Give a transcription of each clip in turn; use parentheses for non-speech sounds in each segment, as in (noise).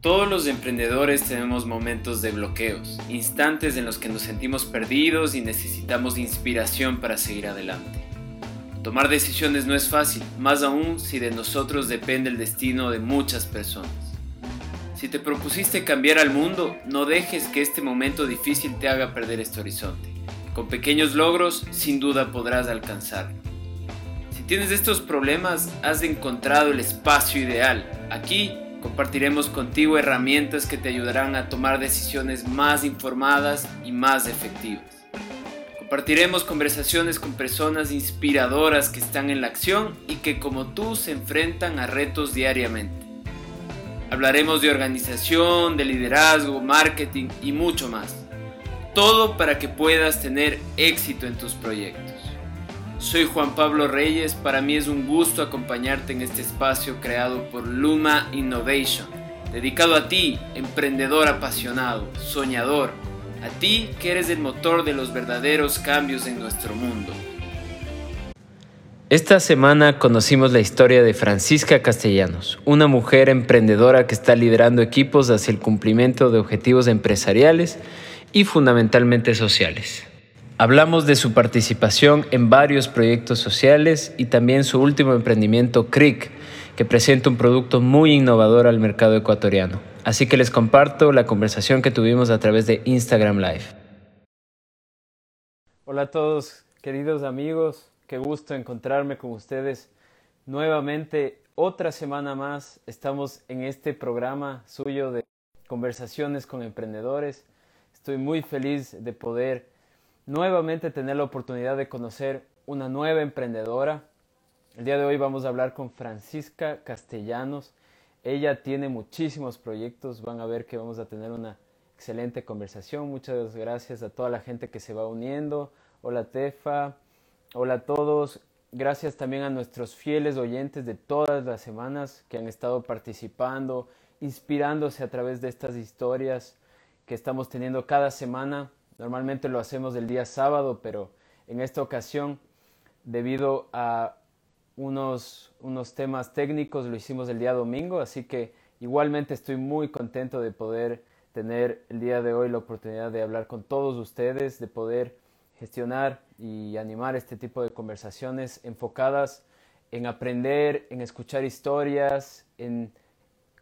Todos los emprendedores tenemos momentos de bloqueos, instantes en los que nos sentimos perdidos y necesitamos inspiración para seguir adelante. Tomar decisiones no es fácil, más aún si de nosotros depende el destino de muchas personas. Si te propusiste cambiar al mundo, no dejes que este momento difícil te haga perder este horizonte. Con pequeños logros, sin duda podrás alcanzarlo. Si tienes estos problemas, has encontrado el espacio ideal. Aquí Compartiremos contigo herramientas que te ayudarán a tomar decisiones más informadas y más efectivas. Compartiremos conversaciones con personas inspiradoras que están en la acción y que como tú se enfrentan a retos diariamente. Hablaremos de organización, de liderazgo, marketing y mucho más. Todo para que puedas tener éxito en tus proyectos. Soy Juan Pablo Reyes, para mí es un gusto acompañarte en este espacio creado por Luma Innovation, dedicado a ti, emprendedor apasionado, soñador, a ti que eres el motor de los verdaderos cambios en nuestro mundo. Esta semana conocimos la historia de Francisca Castellanos, una mujer emprendedora que está liderando equipos hacia el cumplimiento de objetivos empresariales y fundamentalmente sociales. Hablamos de su participación en varios proyectos sociales y también su último emprendimiento, CRIC, que presenta un producto muy innovador al mercado ecuatoriano. Así que les comparto la conversación que tuvimos a través de Instagram Live. Hola a todos, queridos amigos, qué gusto encontrarme con ustedes nuevamente. Otra semana más estamos en este programa suyo de conversaciones con emprendedores. Estoy muy feliz de poder nuevamente tener la oportunidad de conocer una nueva emprendedora. El día de hoy vamos a hablar con Francisca Castellanos. Ella tiene muchísimos proyectos, van a ver que vamos a tener una excelente conversación. Muchas gracias a toda la gente que se va uniendo. Hola Tefa, hola a todos. Gracias también a nuestros fieles oyentes de todas las semanas que han estado participando, inspirándose a través de estas historias que estamos teniendo cada semana. Normalmente lo hacemos el día sábado, pero en esta ocasión, debido a unos, unos temas técnicos, lo hicimos el día domingo, así que igualmente estoy muy contento de poder tener el día de hoy la oportunidad de hablar con todos ustedes, de poder gestionar y animar este tipo de conversaciones enfocadas en aprender, en escuchar historias, en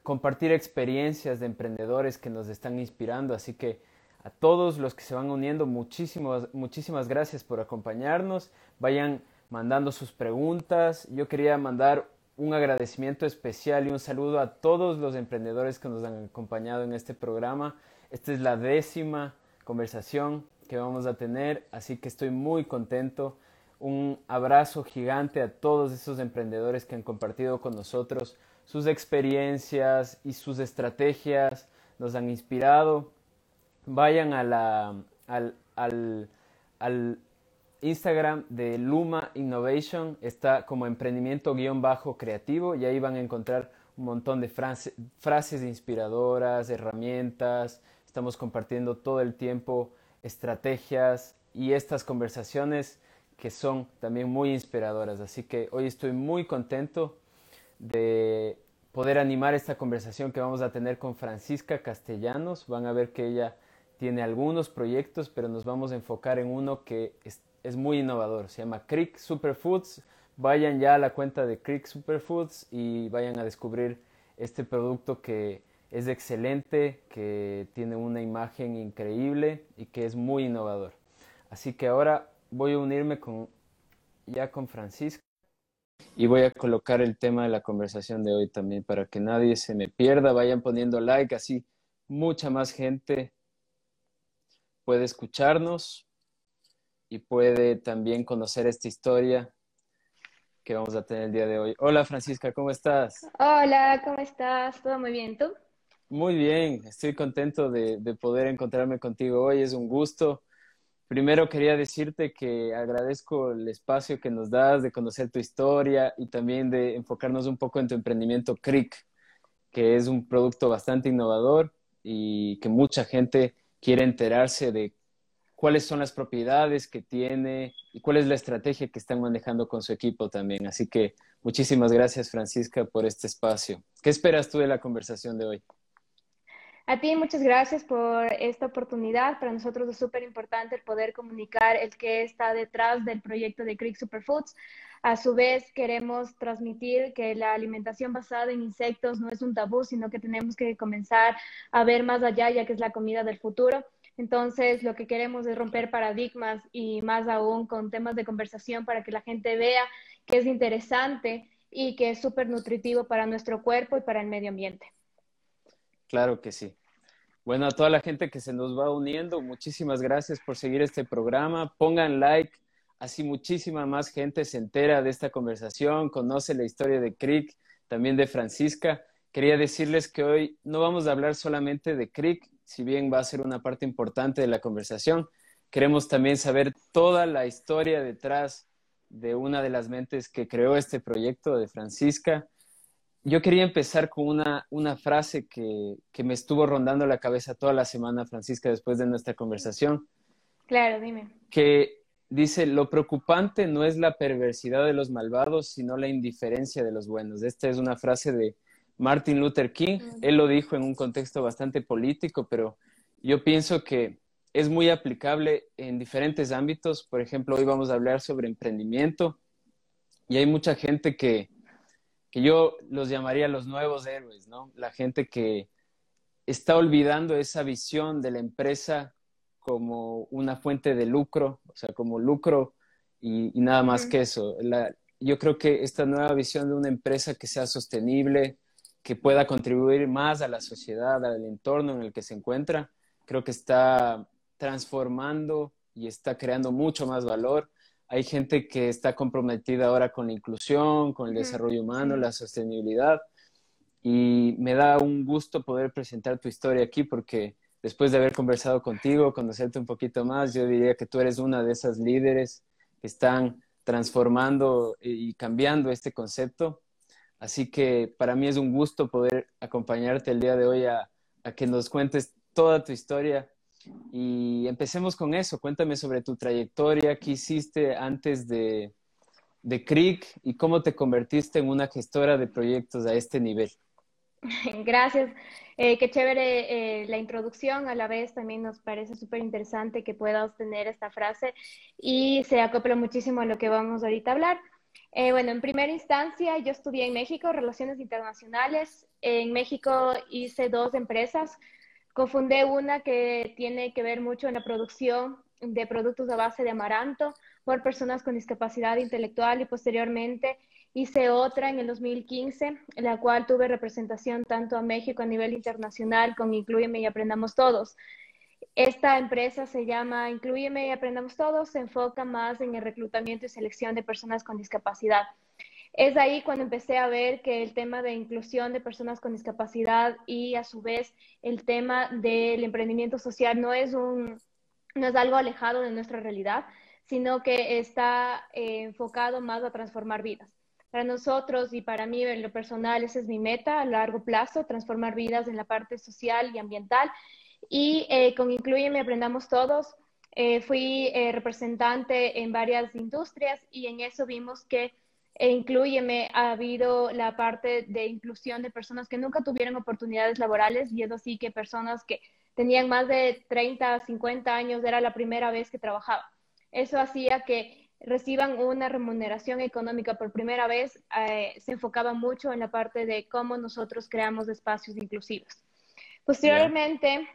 compartir experiencias de emprendedores que nos están inspirando. Así que a todos los que se van uniendo, muchísimas, muchísimas gracias por acompañarnos. Vayan mandando sus preguntas. Yo quería mandar un agradecimiento especial y un saludo a todos los emprendedores que nos han acompañado en este programa. Esta es la décima conversación que vamos a tener, así que estoy muy contento. Un abrazo gigante a todos esos emprendedores que han compartido con nosotros sus experiencias y sus estrategias, nos han inspirado vayan al, al, al Instagram de Luma Innovation, está como emprendimiento guion bajo creativo y ahí van a encontrar un montón de frases inspiradoras, herramientas, estamos compartiendo todo el tiempo estrategias y estas conversaciones que son también muy inspiradoras. Así que hoy estoy muy contento de poder animar esta conversación que vamos a tener con Francisca Castellanos. Van a ver que ella tiene algunos proyectos, pero nos vamos a enfocar en uno que es, muy innovador. Se llama Creek Superfoods. Vayan ya a la cuenta de Creek Superfoods y vayan a descubrir este producto que es excelente, que tiene una imagen increíble y que es muy innovador. Así que ahora voy a unirme con, ya con Francisco y voy a colocar el tema de la conversación de hoy también para que nadie se me pierda. Vayan poniendo like, así mucha más gente puede escucharnos y puede también conocer esta historia que vamos a tener el día de hoy. Hola Francisca, ¿cómo estás? Hola, ¿cómo estás? ¿Todo muy bien? ¿Tú? Muy bien, estoy contento de, de poder encontrarme contigo hoy, es un gusto. Primero quería decirte que agradezco el espacio que nos das de conocer tu historia y también de enfocarnos un poco en tu emprendimiento CRIC, que es un producto bastante innovador y que mucha gente quiere enterarse de cuáles son las propiedades que tiene y cuál es la estrategia que están manejando con su equipo también. Así que muchísimas gracias, Francisca, por este espacio. ¿Qué esperas tú de la conversación de hoy? A ti muchas gracias por esta oportunidad. Para nosotros es súper importante el poder comunicar el que está detrás del proyecto de Creek Superfoods. A su vez, queremos transmitir que la alimentación basada en insectos no es un tabú, sino que tenemos que comenzar a ver más allá, ya que es la comida del futuro. Entonces, lo que queremos es romper paradigmas y más aún con temas de conversación para que la gente vea que es interesante y que es súper nutritivo para nuestro cuerpo y para el medio ambiente. Claro que sí. Bueno, a toda la gente que se nos va uniendo, muchísimas gracias por seguir este programa. Pongan like, así muchísima más gente se entera de esta conversación, conoce la historia de Crick, también de Francisca. Quería decirles que hoy no vamos a hablar solamente de Crick, si bien va a ser una parte importante de la conversación, queremos también saber toda la historia detrás de una de las mentes que creó este proyecto, de Francisca. Yo quería empezar con una, una frase que, que me estuvo rondando la cabeza toda la semana, Francisca, después de nuestra conversación. Claro, dime. Que dice, lo preocupante no es la perversidad de los malvados, sino la indiferencia de los buenos. Esta es una frase de, Martin Luther King. Él lo dijo en un contexto bastante político, pero yo pienso que es muy aplicable en diferentes ámbitos. Por ejemplo, hoy vamos a hablar sobre emprendimiento y hay mucha gente que, que yo los llamaría los nuevos héroes, ¿no? La gente que está olvidando esa visión de la empresa como una fuente de lucro, o sea, como lucro y, nada más que eso. yo creo que esta nueva visión de una empresa que sea sostenible, que pueda contribuir más a la sociedad, al entorno en el que se encuentra. Creo que está transformando y está creando mucho más valor. Hay gente que está comprometida ahora con la inclusión, con el desarrollo humano, la sostenibilidad. Y me da un gusto poder presentar tu historia aquí porque después de haber conversado contigo, conocerte un poquito más, yo diría que tú eres una de esas líderes que están transformando y cambiando este concepto Así que para mí es un gusto poder acompañarte el día de hoy a, que nos cuentes toda tu historia. Y empecemos con eso. Cuéntame sobre tu trayectoria, qué hiciste antes de, de CRIC y cómo te convertiste en una gestora de proyectos a este nivel. (laughs) Gracias. Eh, qué chévere eh, la introducción. A la vez también nos parece súper interesante que puedas tener esta frase y se acopla muchísimo a lo que vamos ahorita a hablar. Eh, bueno, en primera instancia yo estudié en México Relaciones Internacionales. En México hice dos empresas. Cofundé una que tiene que ver mucho en la producción de productos a base de amaranto por personas con discapacidad intelectual y posteriormente hice otra en el 2015, en la cual tuve representación tanto a México a nivel internacional con Incluyeme y Aprendamos Todos. Esta empresa se llama Incluyeme y Aprendamos Todos, se enfoca más en el reclutamiento y selección de personas con discapacidad. Es ahí cuando empecé a ver que el tema de inclusión de personas con discapacidad y a su vez el tema del emprendimiento social no es, un, no es algo alejado de nuestra realidad, sino que está eh, enfocado más a transformar vidas. Para nosotros y para mí en lo personal, esa es mi meta a largo plazo, transformar vidas en la parte social y ambiental y eh, con Incluyeme Aprendamos Todos, eh, fui eh, representante en varias industrias y en eso vimos que Incluyeme ha habido la parte de inclusión de personas que nunca tuvieron oportunidades laborales y es así que personas que tenían más de 30, 50 años era la primera vez que trabajaba. Eso hacía que reciban una remuneración económica por primera vez, se enfocaba mucho en la parte de cómo nosotros creamos espacios inclusivos. Posteriormente,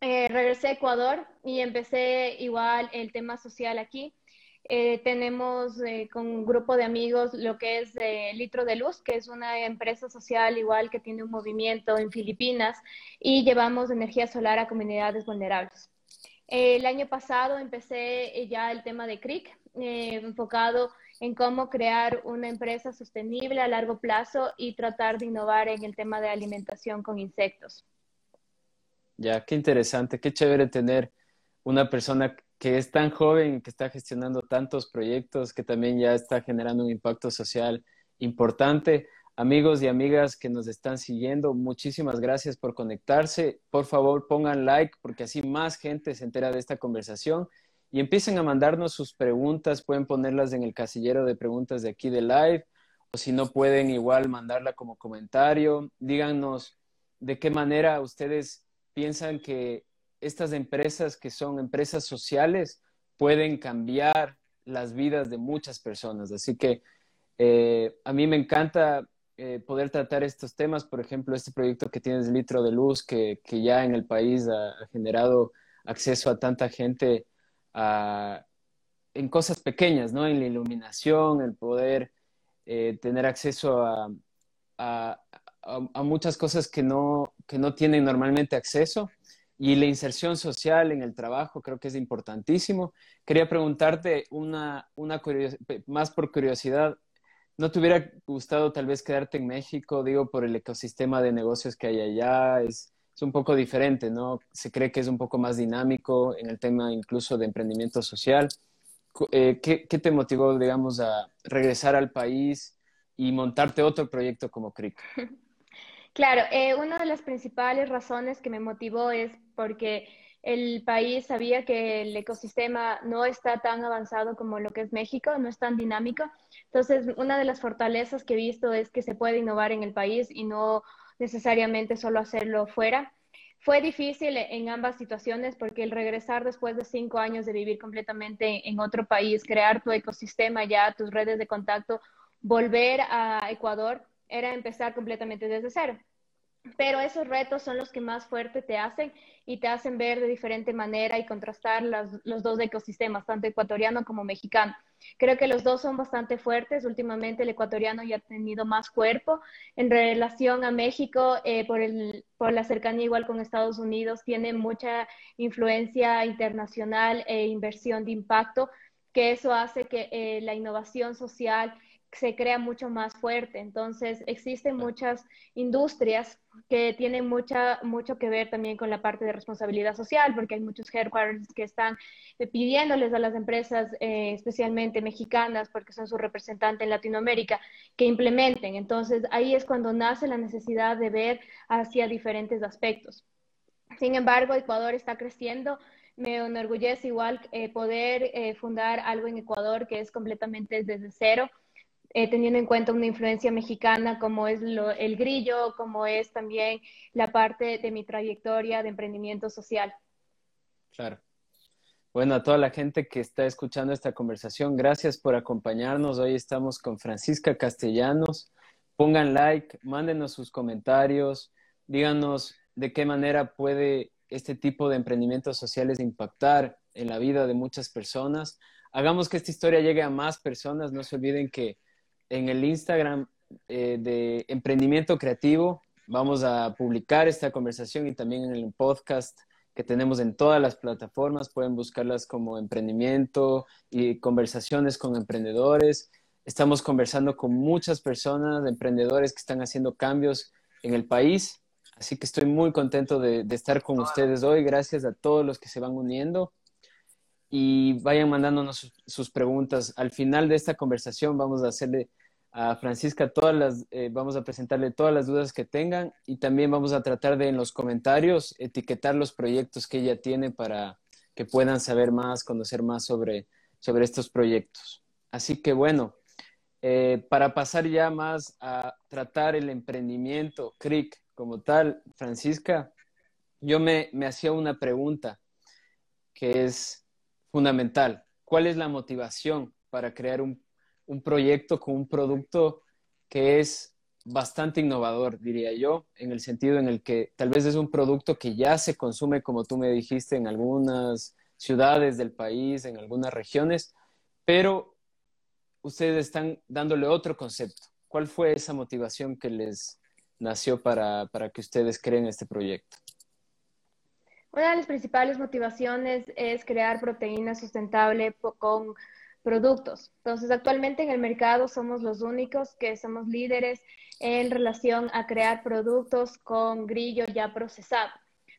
eh, regresé a Ecuador y empecé igual el tema social aquí. Eh, tenemos eh, con un grupo de amigos lo que es Litro de Luz, que es una empresa social igual que tiene un movimiento en Filipinas y llevamos energía solar a comunidades vulnerables. el año pasado empecé ya el tema de CRIC, enfocado en cómo crear una empresa sostenible a largo plazo y tratar de innovar en el tema de alimentación con insectos. Ya, qué interesante, qué chévere tener una persona que es tan joven, que está gestionando tantos proyectos, que también ya está generando un impacto social importante. Amigos y amigas que nos están siguiendo, muchísimas gracias por conectarse. Por favor, pongan like porque así más gente se entera de esta conversación y empiecen a mandarnos sus preguntas. Pueden ponerlas en el casillero de preguntas de aquí de live o si no pueden igual mandarla como comentario. Díganos de qué manera ustedes piensan que estas empresas que son empresas sociales pueden cambiar las vidas de muchas personas. Así que eh, a mí me encanta eh, poder tratar estos temas, por ejemplo, este proyecto que tienes Litro de Luz, que, ya en el país ha, generado acceso a tanta gente en cosas pequeñas, ¿no? En la iluminación, el poder eh, tener acceso a, a, muchas cosas que no, que no tienen normalmente acceso. Y la inserción social en el trabajo creo que es importantísimo. Quería preguntarte una, una más por curiosidad, ¿no te hubiera gustado tal vez quedarte en México, digo, por el ecosistema de negocios que hay allá? Es, es un poco diferente, ¿no? Se cree que es un poco más dinámico en el tema incluso de emprendimiento social. Eh, ¿qué, ¿qué, te motivó, digamos, a regresar al país y montarte otro proyecto como CRIC? (laughs) Claro, eh, una de las principales razones que me motivó es porque el país sabía que el ecosistema no está tan avanzado como lo que es México, no es tan dinámico. Entonces, una de las fortalezas que he visto es que se puede innovar en el país y no necesariamente solo hacerlo fuera. Fue difícil en ambas situaciones porque el regresar después de cinco años de vivir completamente en otro país, crear tu ecosistema ya, tus redes de contacto, volver a Ecuador, era empezar completamente desde cero. Pero esos retos son los que más fuerte te hacen y te hacen ver de diferente manera y contrastar los dos ecosistemas, tanto ecuatoriano como mexicano. Creo que los dos son bastante fuertes. Últimamente el ecuatoriano ya ha tenido más cuerpo. En relación a México, eh, por, el, por la cercanía igual con Estados Unidos, tiene mucha influencia internacional e inversión de impacto, que eso hace que eh, la innovación social se crea mucho más fuerte. Entonces, existen muchas industrias que tienen mucha, mucho que ver también con la parte de responsabilidad social, porque hay muchos headquarters que están eh, pidiéndoles a las empresas, eh, especialmente mexicanas, porque son su representante en Latinoamérica, que implementen. Entonces, ahí es cuando nace la necesidad de ver hacia diferentes aspectos. Sin embargo, Ecuador está creciendo me enorgullece igual eh, poder fundar algo en Ecuador que es completamente desde cero. Eh, teniendo en cuenta una influencia mexicana como es el grillo, como es también la parte de mi trayectoria de emprendimiento social. Claro. Bueno, a toda la gente que está escuchando esta conversación, gracias por acompañarnos. Hoy estamos con Francisca Castellanos. Pongan like, mándenos sus comentarios, díganos de qué manera puede este tipo de emprendimientos sociales impactar en la vida de muchas personas. Hagamos que esta historia llegue a más personas. No se olviden que en el Instagram eh, de Emprendimiento Creativo. Vamos a publicar esta conversación y también en el podcast que tenemos en todas las plataformas. Pueden buscarlas como emprendimiento y conversaciones con emprendedores. Estamos conversando con muchas personas, emprendedores que están haciendo cambios en el país. Así que estoy muy contento de, estar con ustedes hoy. Gracias a todos los que se van uniendo y vayan mandándonos sus, preguntas. Al final de esta conversación vamos a hacerle a Francisca todas las, eh, vamos a presentarle todas las dudas que tengan y también vamos a tratar de en los comentarios etiquetar los proyectos que ella tiene para que puedan saber más, conocer más sobre, sobre estos proyectos. Así que bueno, eh, para pasar ya más a tratar el emprendimiento CRIC como tal, Francisca, yo me, me hacía una pregunta que es fundamental. ¿Cuál es la motivación para crear un un proyecto con un producto que es bastante innovador, diría yo, en el sentido en el que tal vez es un producto que ya se consume, como tú me dijiste, en algunas ciudades del país, en algunas regiones, pero ustedes están dándole otro concepto. ¿Cuál fue esa motivación que les nació para, para que ustedes creen este proyecto? Una de las principales motivaciones es crear proteína sustentable con productos. Entonces, actualmente en el mercado somos los únicos que somos líderes en relación a crear productos con grillo ya procesado.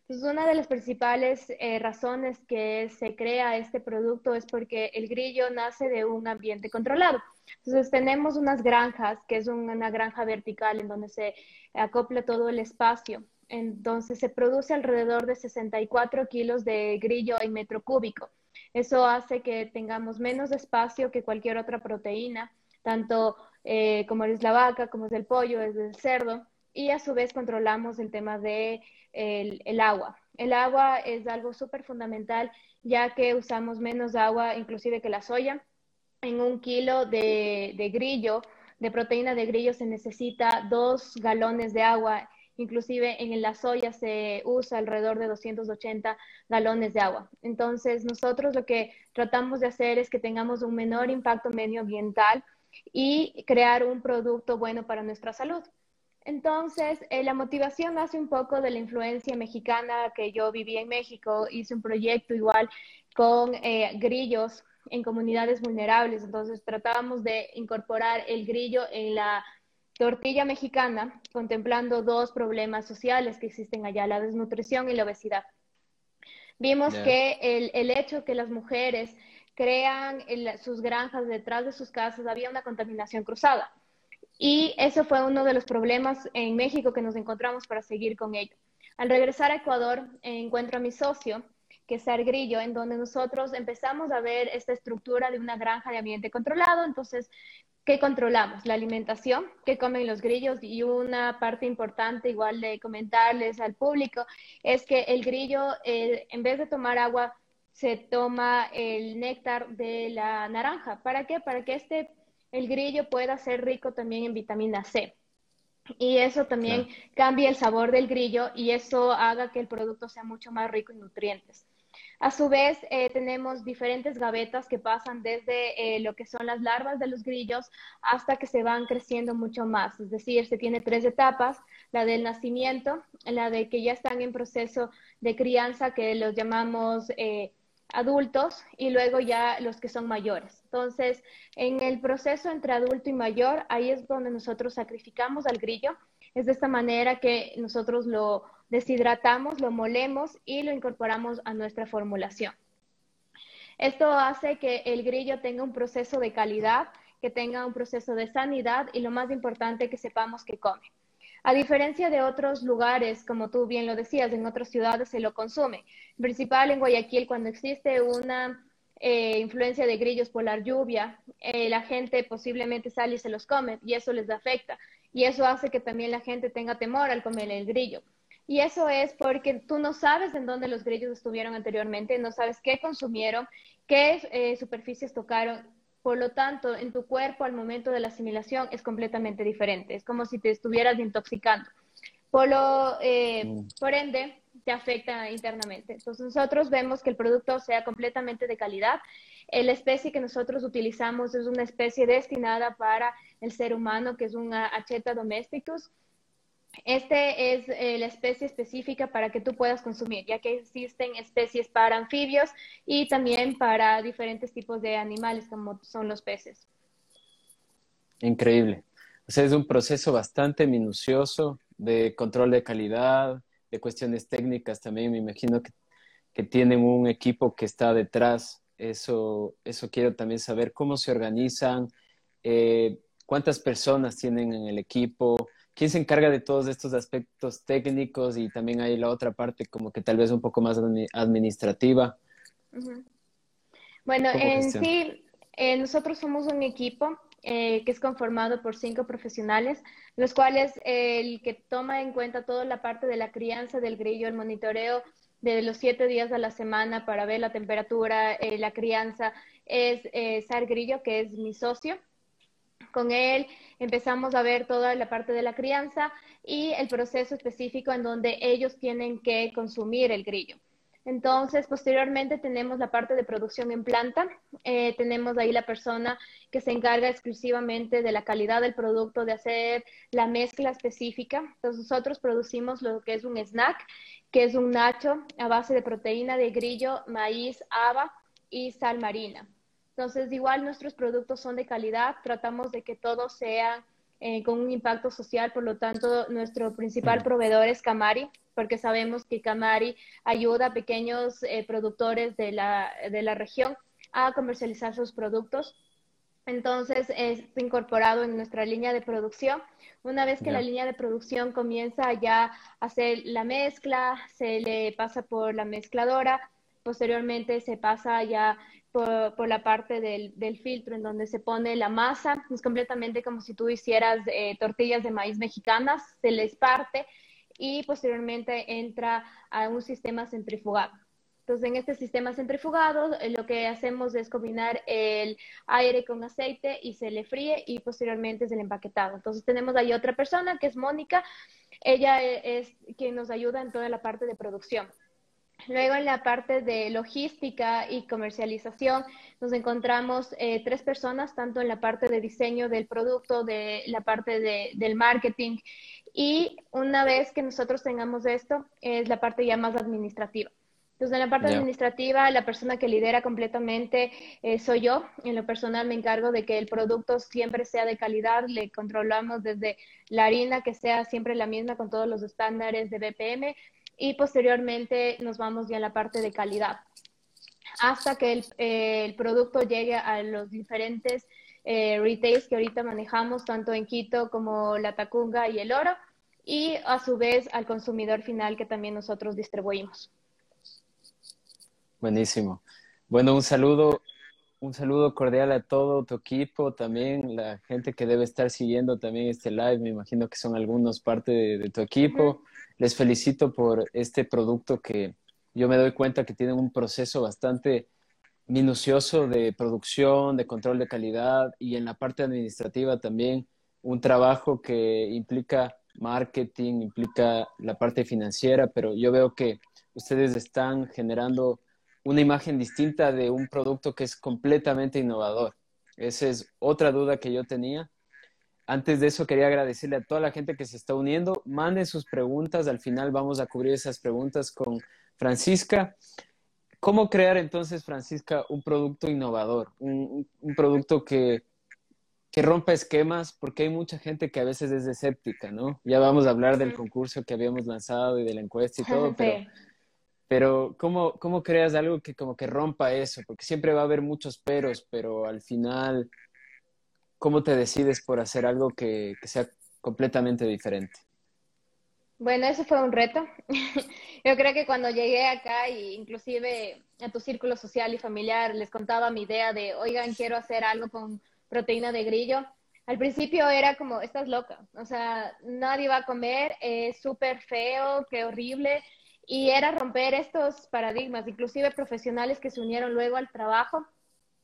Entonces, una de las principales eh, razones que se crea este producto es porque el grillo nace de un ambiente controlado. Entonces, tenemos unas granjas, que es una granja vertical en donde se acopla todo el espacio. Entonces, se produce alrededor de 64 kilos de grillo en metro cúbico. Eso hace que tengamos menos espacio que cualquier otra proteína, tanto eh, como es la vaca, como es el pollo, es el cerdo, y a su vez controlamos el tema de el, agua. El agua es algo súper fundamental ya que usamos menos agua inclusive que la soya. En un kilo de, de grillo, de proteína de grillo, se necesita dos galones de agua inclusive en la soya se usa alrededor de 280 galones de agua. Entonces, nosotros lo que tratamos de hacer es que tengamos un menor impacto medioambiental y crear un producto bueno para nuestra salud. Entonces, eh, la motivación nace un poco de la influencia mexicana que yo viví en México. Hice un proyecto igual con eh, grillos en comunidades vulnerables. Entonces, tratábamos de incorporar el grillo en la tortilla mexicana, contemplando dos problemas sociales que existen allá, la desnutrición y la obesidad. Vimos que el, el, hecho que las mujeres crean sus granjas detrás de sus casas, había una contaminación cruzada. Y eso fue uno de los problemas en México que nos encontramos para seguir con ello. Al regresar a Ecuador, encuentro a mi socio, que es Grillo, en donde nosotros empezamos a ver esta estructura de una granja de ambiente controlado. Entonces, ¿qué controlamos? La alimentación que comen los grillos y una parte importante, igual de comentarles al público, es que el grillo, eh, en vez de tomar agua, se toma el néctar de la naranja. ¿Para qué? Para que este, el grillo pueda ser rico también en vitamina C. Y eso también cambia el sabor del grillo y eso haga que el producto sea mucho más rico en nutrientes. A su vez, eh, tenemos diferentes gavetas que pasan desde eh, lo que son las larvas de los grillos hasta que se van creciendo mucho más. Es decir, se tiene tres etapas, la del nacimiento, la de que ya están en proceso de crianza, que los llamamos eh, adultos y luego ya los que son mayores. Entonces, en el proceso entre adulto y mayor, ahí es donde nosotros sacrificamos al grillo. Es de esta manera que nosotros lo deshidratamos, lo molemos y lo incorporamos a nuestra formulación. Esto hace que el grillo tenga un proceso de calidad, que tenga un proceso de sanidad y lo más importante, que sepamos que come. A diferencia de otros lugares, como tú bien lo decías, en otras ciudades se lo consume. En principal en Guayaquil, cuando existe una eh, influencia de grillos por la lluvia, eh, la gente posiblemente sale y se los come y eso les afecta. Y eso hace que también la gente tenga temor al comer el grillo. Y eso es porque tú no sabes en dónde los grillos estuvieron anteriormente, no sabes qué consumieron, qué eh, superficies tocaron por lo tanto, en tu cuerpo al momento de la asimilación es completamente diferente. Es como si te estuvieras intoxicando. Por, lo, eh, mm. por ende, te afecta internamente. Entonces, nosotros vemos que el producto sea completamente de calidad. La especie que nosotros utilizamos es una especie destinada para el ser humano, que es un Acheta domesticus este es eh, la especie específica para que tú puedas consumir, ya que existen especies para anfibios y también para diferentes tipos de animales como son los peces. Increíble. O sea, es un proceso bastante minucioso de control de calidad, de cuestiones técnicas también. Me imagino que, tienen un equipo que está detrás. Eso, eso quiero también saber cómo se organizan, eh, cuántas personas tienen en el equipo, ¿Quién se encarga de todos estos aspectos técnicos y también hay la otra parte como que tal vez un poco más administrativa? Bueno, en sí, eh, nosotros somos un equipo eh, que es conformado por cinco profesionales, los cuales eh, el que toma en cuenta toda la parte de la crianza del grillo, el monitoreo de los siete días a la semana para ver la temperatura, la crianza, es Sar Grillo, que es mi socio. Con él empezamos a ver toda la parte de la crianza y el proceso específico en donde ellos tienen que consumir el grillo. Entonces, posteriormente tenemos la parte de producción en planta. Eh, tenemos ahí la persona que se encarga exclusivamente de la calidad del producto, de hacer la mezcla específica. Entonces, nosotros producimos lo que es un snack, que es un nacho a base de proteína de grillo, maíz, haba y sal marina. Entonces, igual nuestros productos son de calidad, tratamos de que todos sean eh, con un impacto social, por lo tanto, nuestro principal proveedor es Camari, porque sabemos que Camari ayuda a pequeños eh, productores de la, de la región a comercializar sus productos. Entonces, es incorporado en nuestra línea de producción. Una vez que la línea de producción comienza ya a hacer la mezcla, se le pasa por la mezcladora, posteriormente se pasa ya por, la parte del, filtro en donde se pone la masa. Es completamente como si tú hicieras eh, tortillas de maíz mexicanas, se les parte y posteriormente entra a un sistema centrifugado. Entonces, en este sistema centrifugado, eh, lo que hacemos es combinar el aire con aceite y se le fríe y posteriormente es el empaquetado. Entonces, tenemos ahí otra persona que es Mónica. Ella eh, es quien nos ayuda en toda la parte de producción. Luego en la parte de logística y comercialización nos encontramos eh, tres personas, tanto en la parte de diseño del producto, de la parte de, del marketing y una vez que nosotros tengamos esto, es la parte ya más administrativa. Entonces, en la parte administrativa, la persona que lidera completamente eh, soy yo. En lo personal me encargo de que el producto siempre sea de calidad. Le controlamos desde la harina, que sea siempre la misma con todos los estándares de BPM. Y posteriormente nos vamos ya a la parte de calidad. Hasta que el, eh, producto llegue a los diferentes eh, retails que ahorita manejamos, tanto en Quito como la Tacunga y el Oro. Y a su vez al consumidor final que también nosotros distribuimos. Buenísimo. Bueno, un saludo, un saludo cordial a todo tu equipo, también la gente que debe estar siguiendo también este live, me imagino que son algunos parte de, tu equipo. Les felicito por este producto que yo me doy cuenta que tiene un proceso bastante minucioso de producción, de control de calidad y en la parte administrativa también un trabajo que implica marketing, implica la parte financiera, pero yo veo que ustedes están generando una imagen distinta de un producto que es completamente innovador. Esa es otra duda que yo tenía. Antes de eso, quería agradecerle a toda la gente que se está uniendo. Manden sus preguntas. Al final vamos a cubrir esas preguntas con Francisca. ¿Cómo crear entonces, Francisca, un producto innovador? Un, producto que, que rompa esquemas, porque hay mucha gente que a veces es escéptica, ¿no? Ya vamos a hablar del concurso que habíamos lanzado y de la encuesta y todo, pero pero ¿cómo, ¿cómo creas algo que como que rompa eso? Porque siempre va a haber muchos peros, pero al final, ¿cómo te decides por hacer algo que, sea completamente diferente? Bueno, eso fue un reto. (laughs) Yo creo que cuando llegué acá, y inclusive a tu círculo social y familiar, les contaba mi idea de, oigan, quiero hacer algo con proteína de grillo. Al principio era como, estás loca, o sea, nadie va a comer, es súper feo, qué horrible y era romper estos paradigmas, inclusive profesionales que se unieron luego al trabajo.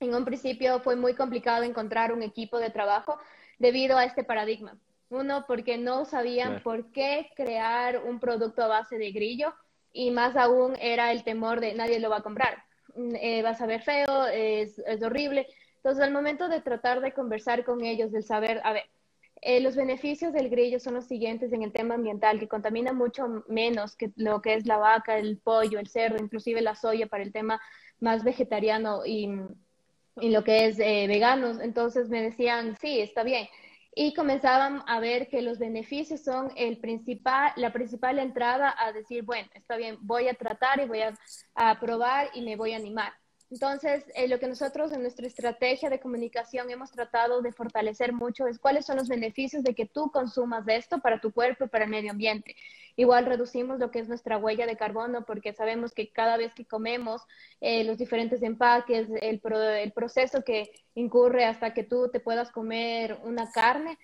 En un principio fue muy complicado encontrar un equipo de trabajo debido a este paradigma. Uno, porque no sabían por qué crear un producto a base de grillo y más aún era el temor de nadie lo va a comprar. Mm, eh, vas a ver feo, es, es horrible. Entonces, al momento de tratar de conversar con ellos, del saber, a ver, eh, los beneficios del grillo son los siguientes en el tema ambiental, que contamina mucho menos que lo que es la vaca, el pollo, el cerdo, inclusive la soya para el tema más vegetariano y, lo que es eh, veganos. Entonces me decían, sí, está bien. Y comenzaban a ver que los beneficios son el principal, la principal entrada a decir, bueno, está bien, voy a tratar y voy a probar y me voy a animar. Entonces, eh, lo que nosotros en nuestra estrategia de comunicación hemos tratado de fortalecer mucho es cuáles son los beneficios de que tú consumas esto para tu cuerpo para el medio ambiente. Igual reducimos lo que es nuestra huella de carbono porque sabemos que cada vez que comemos eh, los diferentes empaques, el, el proceso que incurre hasta que tú te puedas comer una carne,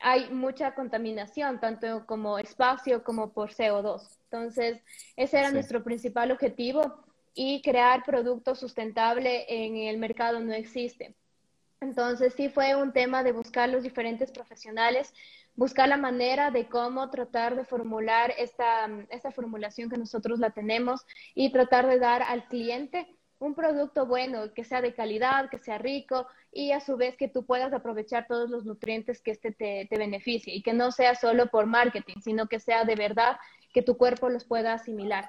hay mucha contaminación, tanto como espacio como por CO2. Entonces, ese era nuestro principal objetivo y crear productos sustentables en el mercado no existe. Entonces sí fue un tema de buscar los diferentes profesionales, buscar la manera de cómo tratar de formular esta, esta formulación que nosotros la tenemos y tratar de dar al cliente un producto bueno, que sea de calidad, que sea rico y a su vez que tú puedas aprovechar todos los nutrientes que este te, te beneficie y que no sea solo por marketing, sino que sea de verdad que tu cuerpo los pueda asimilar.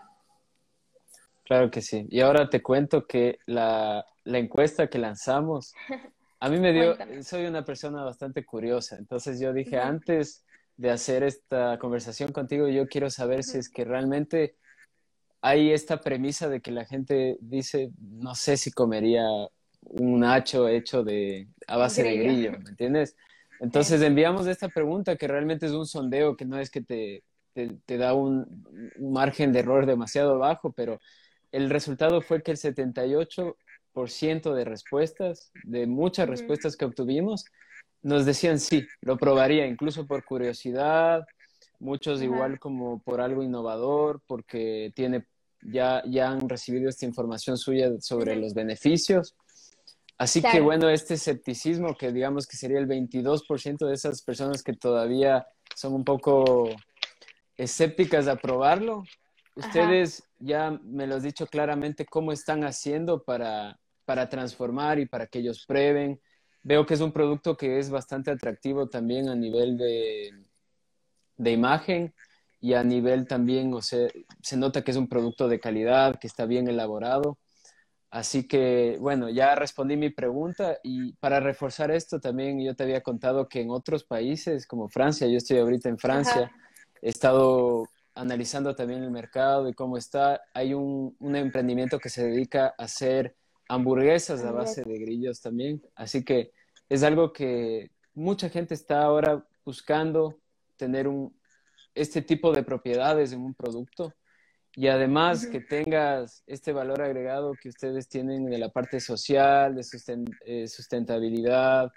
Claro que sí. Y ahora te cuento que la, la encuesta que lanzamos, (laughs) a mí me dio, soy una persona bastante curiosa, entonces yo dije, antes de hacer esta conversación contigo, yo quiero saber si es que realmente hay esta premisa de que la gente dice, no sé si comería un nacho hecho de a base de grillo, ¿me entiendes? (laughs) Entonces enviamos esta pregunta que realmente es un sondeo, que no es que te, te, da un, un, margen de error demasiado bajo, pero el resultado fue que el 78% de respuestas, de muchas respuestas que obtuvimos, nos decían sí, lo probaría, incluso por curiosidad. muchos igual como por algo innovador, porque tiene, ya, ya han recibido esta información suya sobre los beneficios. Así que bueno, este escepticismo que digamos que sería el 22% de esas personas que todavía son un poco escépticas de aprobarlo, ustedes ya me lo han dicho claramente cómo están haciendo para, para transformar y para que ellos prueben. Veo que es un producto que es bastante atractivo también a nivel de, de imagen y a nivel también, o sea, se nota que es un producto de calidad, que está bien elaborado. Así que, bueno, ya respondí mi pregunta y para reforzar esto también yo te había contado que en otros países como Francia, yo estoy ahorita en Francia, he estado analizando también el mercado y cómo está. Hay un, un emprendimiento que se dedica a hacer hamburguesas a base de grillos también. Así que es algo que mucha gente está ahora buscando tener un, este tipo de propiedades en un producto y además que tengas este valor agregado que ustedes tienen de la parte social, de eh, sustentabilidad,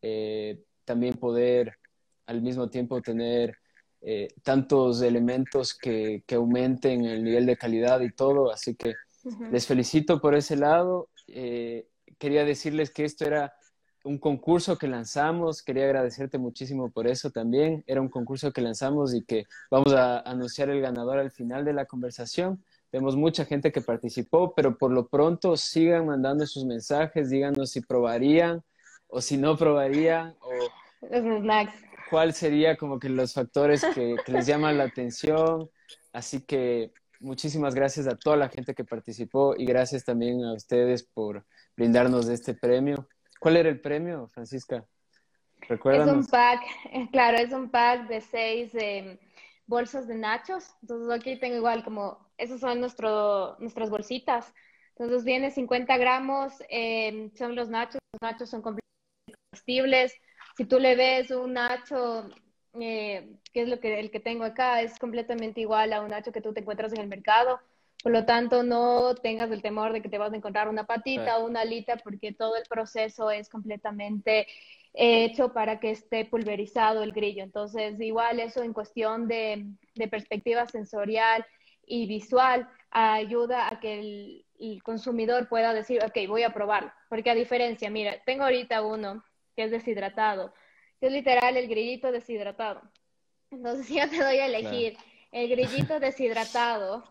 eh, también poder al mismo tiempo tener eh, tantos elementos que, que, aumenten el nivel de calidad y todo. Así que les felicito por ese lado. quería decirles que esto era un concurso que lanzamos. Quería agradecerte muchísimo por eso también. Era un concurso que lanzamos y que vamos a anunciar el ganador al final de la conversación. Vemos mucha gente que participó, pero por lo pronto sigan mandando sus mensajes, díganos si probarían o si no probarían o cuál sería como que los factores que, que les llaman la atención. Así que muchísimas gracias a toda la gente que participó y gracias también a ustedes por brindarnos este premio. ¿Cuál era el premio, Francisca? Es un pack, eh, claro, es un pack de seis em, bolsas de nachos. Entonces aquí tengo igual como, esas son nuestro, nuestras bolsitas. Entonces viene 50 gramos, em, son los nachos, los nachos son comestibles. Si tú le ves un nacho, eh, que es lo que el que tengo acá, es completamente igual a un nacho que tú te encuentras en el mercado. Por lo tanto, no tengas el temor de que te vas a encontrar una patita o una alita, porque todo el proceso es completamente hecho para que esté pulverizado el grillo. Entonces, igual eso en cuestión de, perspectiva sensorial y visual ayuda a que el, el, consumidor pueda decir, ok, voy a probarlo. Porque a diferencia, mira, tengo ahorita uno que es deshidratado, que es literal el grillito deshidratado. Entonces, si (laughs) yo te doy a elegir el grillito deshidratado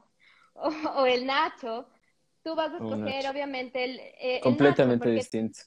o, el nacho, tú vas a escoger obviamente el... Eh, Completamente distinto.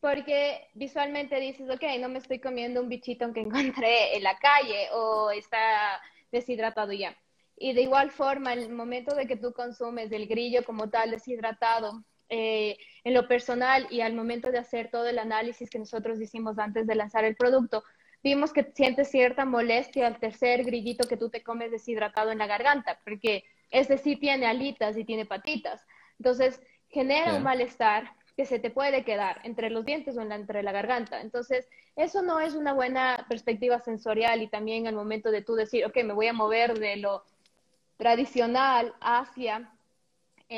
Porque visualmente dices, ok, no me estoy comiendo un bichito que (laughs) encontré en la calle o está deshidratado ya. Y de igual forma, el momento de que tú consumes el grillo como tal deshidratado, eh, en lo personal y al momento de hacer todo el análisis que nosotros hicimos antes de lanzar el producto, vimos que sientes cierta molestia al tercer grillito que tú te comes deshidratado en la garganta, porque ese sí tiene alitas y tiene patitas. Entonces, genera un malestar que se te puede quedar entre los dientes o entre la garganta. Entonces, eso no es una buena perspectiva sensorial y también al momento de tú decir, ok, me voy a mover de lo tradicional hacia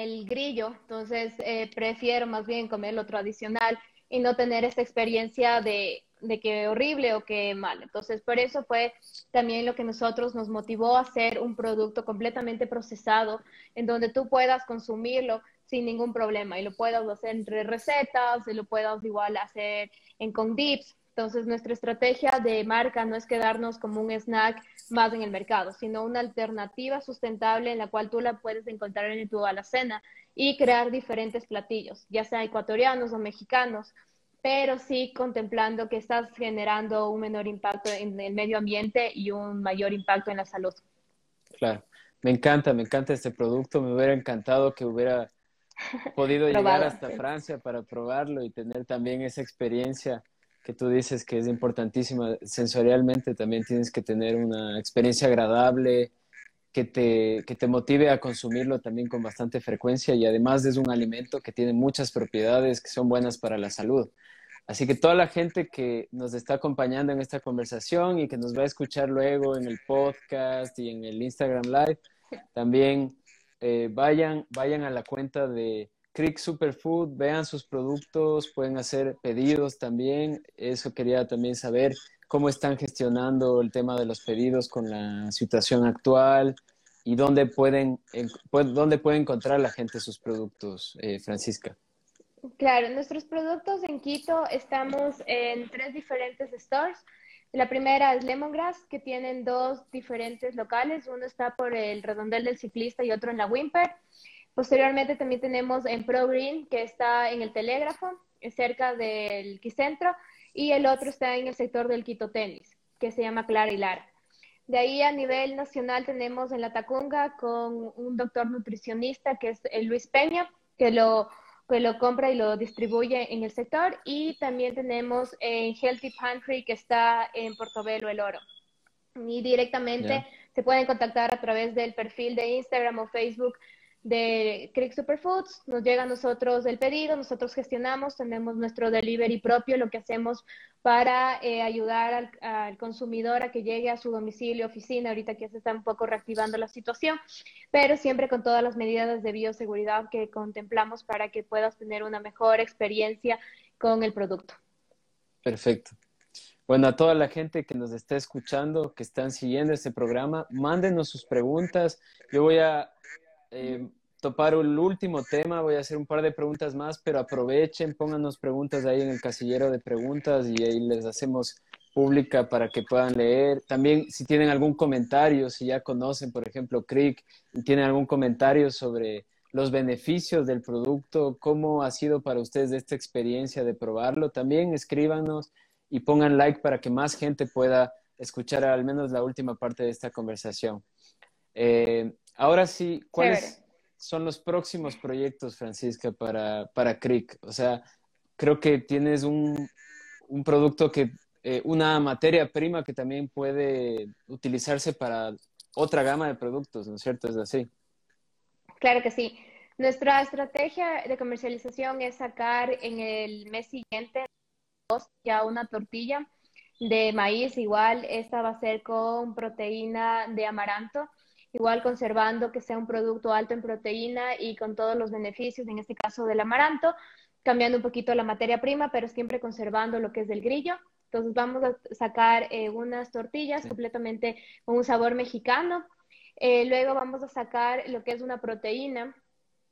el grillo, entonces eh, prefiero más bien comer lo tradicional y no tener esta experiencia de de que horrible o que mal. Entonces, por eso fue también lo que nosotros nos motivó a hacer un producto completamente procesado en donde tú puedas consumirlo sin ningún problema y lo puedas hacer entre recetas, y lo puedas igual hacer en con dips. Entonces, nuestra estrategia de marca no es quedarnos como un snack más en el mercado, sino una alternativa sustentable en la cual tú la puedes encontrar en tu alacena y crear diferentes platillos, ya sea ecuatorianos o mexicanos pero sí contemplando que estás generando un menor impacto en el medio ambiente y un mayor impacto en la salud. Claro, me encanta, me encanta este producto, me hubiera encantado que hubiera (laughs) podido llegar hasta Francia para probarlo y tener también esa experiencia que tú dices que es importantísima. Sensorialmente también tienes que tener una experiencia agradable, que te, que te motive a consumirlo también con bastante frecuencia y además es un alimento que tiene muchas propiedades que son buenas para la salud. Así que toda la gente que nos está acompañando en esta conversación y que nos va a escuchar luego en el podcast y en el Instagram Live, también eh, vayan, vayan a la cuenta de Creek Superfood, vean sus productos, pueden hacer pedidos también. Eso quería también saber cómo están gestionando el tema de los pedidos con la situación actual y dónde pueden, dónde puede encontrar la gente sus productos, eh, Francisca. Claro, nuestros productos en Quito estamos en tres diferentes stores. La primera es Lemongrass, que tienen dos diferentes locales. Uno está por el Redondel del Ciclista y otro en la Wimper. Posteriormente también tenemos en Pro Green, que está en el Telégrafo, cerca del Quicentro, y el otro está en el sector del Quito Tenis, que se llama Clara y Lara. De ahí a nivel nacional tenemos en la Tacunga con un doctor nutricionista que es Luis Peña, que lo, que lo compra y lo distribuye en el sector. Y también tenemos en Healthy Pantry que está en Portobelo El Oro. Y directamente se pueden contactar a través del perfil de Instagram o Facebook de Creek Superfoods, nos llega a nosotros el pedido, nosotros gestionamos, tenemos nuestro delivery propio, lo que hacemos para eh, ayudar al, consumidor a que llegue a su domicilio, oficina, ahorita que se está un poco reactivando la situación, pero siempre con todas las medidas de bioseguridad que contemplamos para que puedas tener una mejor experiencia con el producto. Perfecto. Bueno, a toda la gente que nos está escuchando, que están siguiendo este programa, mándenos sus preguntas. Yo voy a eh, topar el último tema, voy a hacer un par de preguntas más, pero aprovechen, pónganos preguntas ahí en el casillero de preguntas y ahí les hacemos pública para que puedan leer. También si tienen algún comentario, si ya conocen, por ejemplo, Crick, y tienen algún comentario sobre los beneficios del producto, cómo ha sido para ustedes esta experiencia de probarlo, también escríbanos y pongan like para que más gente pueda escuchar al menos la última parte de esta conversación. Eh, Ahora sí, ¿cuáles son los próximos proyectos, Francisca, para, para CRIC? O sea, creo que tienes un, un producto que, eh, una materia prima que también puede utilizarse para otra gama de productos, ¿no es cierto? Es así. Claro que sí. Nuestra estrategia de comercialización es sacar en el mes siguiente ya una tortilla de maíz, igual esta va a ser con proteína de amaranto igual conservando que sea un producto alto en proteína y con todos los beneficios, en este caso del amaranto, cambiando un poquito la materia prima, pero siempre conservando lo que es del grillo. Entonces vamos a sacar eh, unas tortillas completamente con un sabor mexicano. Eh, luego vamos a sacar lo que es una proteína,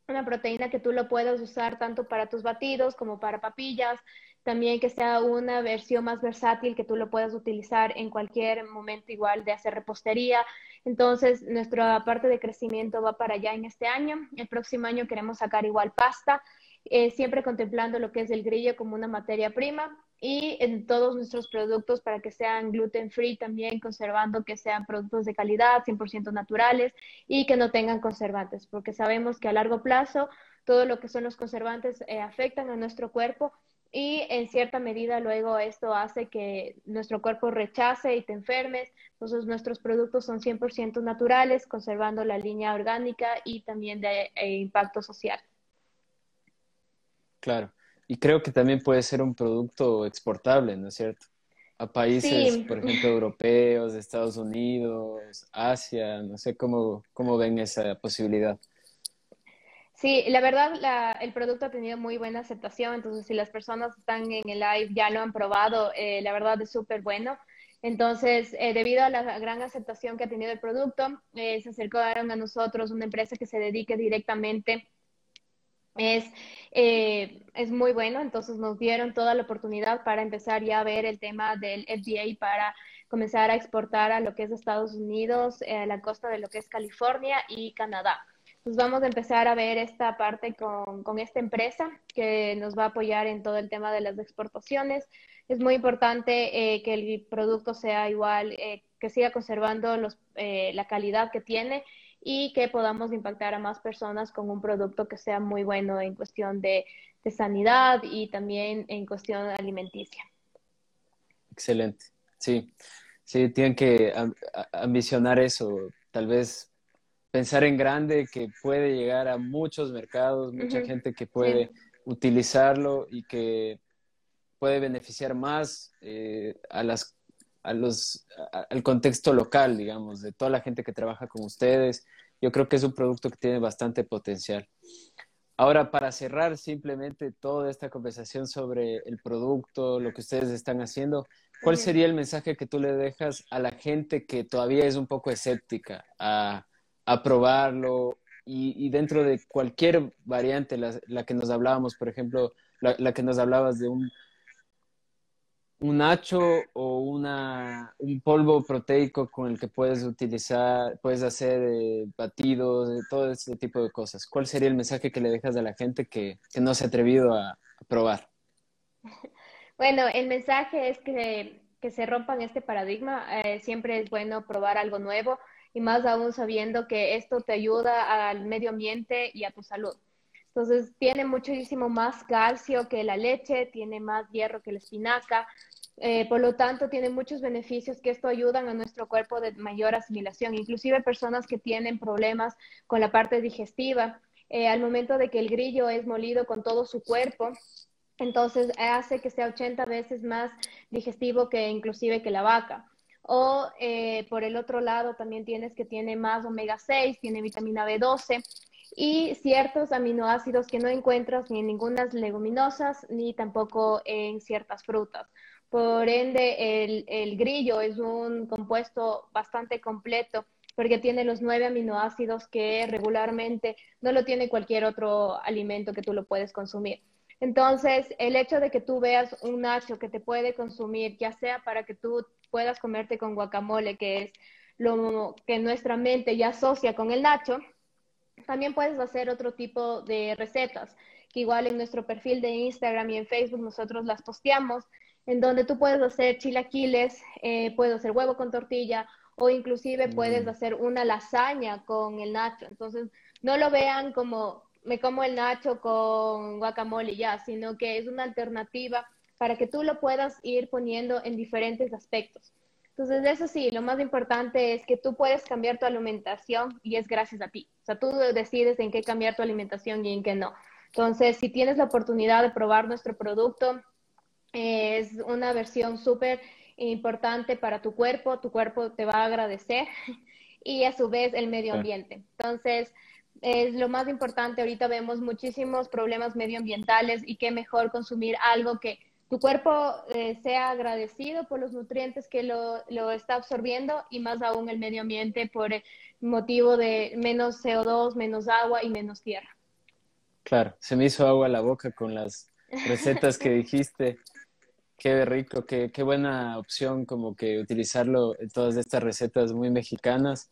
una proteína que tú lo puedas usar tanto para tus batidos como para papillas, también que sea una versión más versátil que tú lo puedas utilizar en cualquier momento igual de hacer repostería. Entonces, nuestra parte de crecimiento va para allá en este año. El próximo año queremos sacar igual pasta, eh, siempre contemplando lo que es el grillo como una materia prima y en todos nuestros productos para que sean gluten free también, conservando que sean productos de calidad, 100% naturales y que no tengan conservantes, porque sabemos que a largo plazo todo lo que son los conservantes eh, afectan a nuestro cuerpo y en cierta medida luego esto hace que nuestro cuerpo rechace y te enfermes. Entonces nuestros productos son 100% naturales, conservando la línea orgánica y también de eh, impacto social. Claro, y creo que también puede ser un producto exportable, ¿no es cierto? A países, por ejemplo, europeos, Estados Unidos, Asia, no sé cómo, cómo ven esa posibilidad. Sí, la verdad, el producto ha tenido muy buena aceptación, entonces si las personas están en el live ya lo han probado, eh, la verdad es súper bueno. Entonces, eh, debido a la gran aceptación que ha tenido el producto, eh, se acercaron a nosotros una empresa que se dedique directamente. Es, es muy bueno, entonces nos dieron toda la oportunidad para empezar ya a ver el tema del FDA para comenzar a exportar a lo que es Estados Unidos, a la costa de lo que es California y Canadá pues vamos a empezar a ver esta parte con, con, esta empresa que nos va a apoyar en todo el tema de las exportaciones. Es muy importante eh, que el producto sea igual, eh, que siga conservando los, eh, la calidad que tiene y que podamos impactar a más personas con un producto que sea muy bueno en cuestión de, de sanidad y también en cuestión alimenticia. Excelente. Sí, sí, tienen que ambicionar eso. Tal vez pensar en grande que puede llegar a muchos mercados, mucha gente que puede utilizarlo y que puede beneficiar más eh, a las, a los, al contexto local, digamos, de toda la gente que trabaja con ustedes. Yo creo que es un producto que tiene bastante potencial. Ahora, para cerrar simplemente toda esta conversación sobre el producto, lo que ustedes están haciendo, ¿cuál sería el mensaje que tú le dejas a la gente que todavía es un poco escéptica a, a probarlo y, dentro de cualquier variante, la, que nos hablábamos, por ejemplo, la, que nos hablabas de un, un nacho o una, un polvo proteico con el que puedes utilizar, puedes hacer eh, batidos, de todo ese tipo de cosas. ¿Cuál sería el mensaje que le dejas a la gente que, que no se ha atrevido a, probar? (laughs) Bueno, el mensaje es que, que se rompan este paradigma. Eh, siempre es bueno probar algo nuevo y más aún sabiendo que esto te ayuda al medio ambiente y a tu salud. Entonces, tiene muchísimo más calcio que la leche, tiene más hierro que la espinaca, eh, por lo tanto, tiene muchos beneficios que esto ayudan a nuestro cuerpo de mayor asimilación, inclusive personas que tienen problemas con la parte digestiva. Eh, al momento de que el grillo es molido con todo su cuerpo, entonces hace que sea 80 veces más digestivo que inclusive que la vaca. O eh, por el otro lado también tienes que tiene más omega 6, tiene vitamina B12 y ciertos aminoácidos que no encuentras ni en ninguna leguminosas ni tampoco en ciertas frutas. Por ende, el, el grillo es un compuesto bastante completo porque tiene los nueve aminoácidos que regularmente no lo tiene cualquier otro alimento que tú lo puedes consumir. Entonces, el hecho de que tú veas un nacho que te puede consumir, ya sea para que tú puedas comerte con guacamole, que es lo que nuestra mente ya asocia con el nacho, también puedes hacer otro tipo de recetas, que igual en nuestro perfil de Instagram y en Facebook nosotros las posteamos, en donde tú puedes hacer chilaquiles, eh, puedes hacer huevo con tortilla o inclusive puedes mm. hacer una lasaña con el nacho. Entonces, no lo vean como me como el nacho con guacamole ya, sino que es una alternativa para que tú lo puedas ir poniendo en diferentes aspectos. Entonces, eso sí, lo más importante es que tú puedes cambiar tu alimentación y es gracias a ti. O sea, tú decides en qué cambiar tu alimentación y en qué no. Entonces, si tienes la oportunidad de probar nuestro producto, es una versión súper importante para tu cuerpo, tu cuerpo te va a agradecer (laughs) y a su vez el medio ambiente. Entonces, es lo más importante. Ahorita vemos muchísimos problemas medioambientales y qué mejor consumir algo que tu cuerpo eh, sea agradecido por los nutrientes que lo, lo, está absorbiendo y más aún el medio ambiente por el motivo de menos CO2, menos agua y menos tierra. Claro, se me hizo agua la boca con las recetas que dijiste. Qué rico, qué, qué buena opción como que utilizarlo en todas estas recetas muy mexicanas.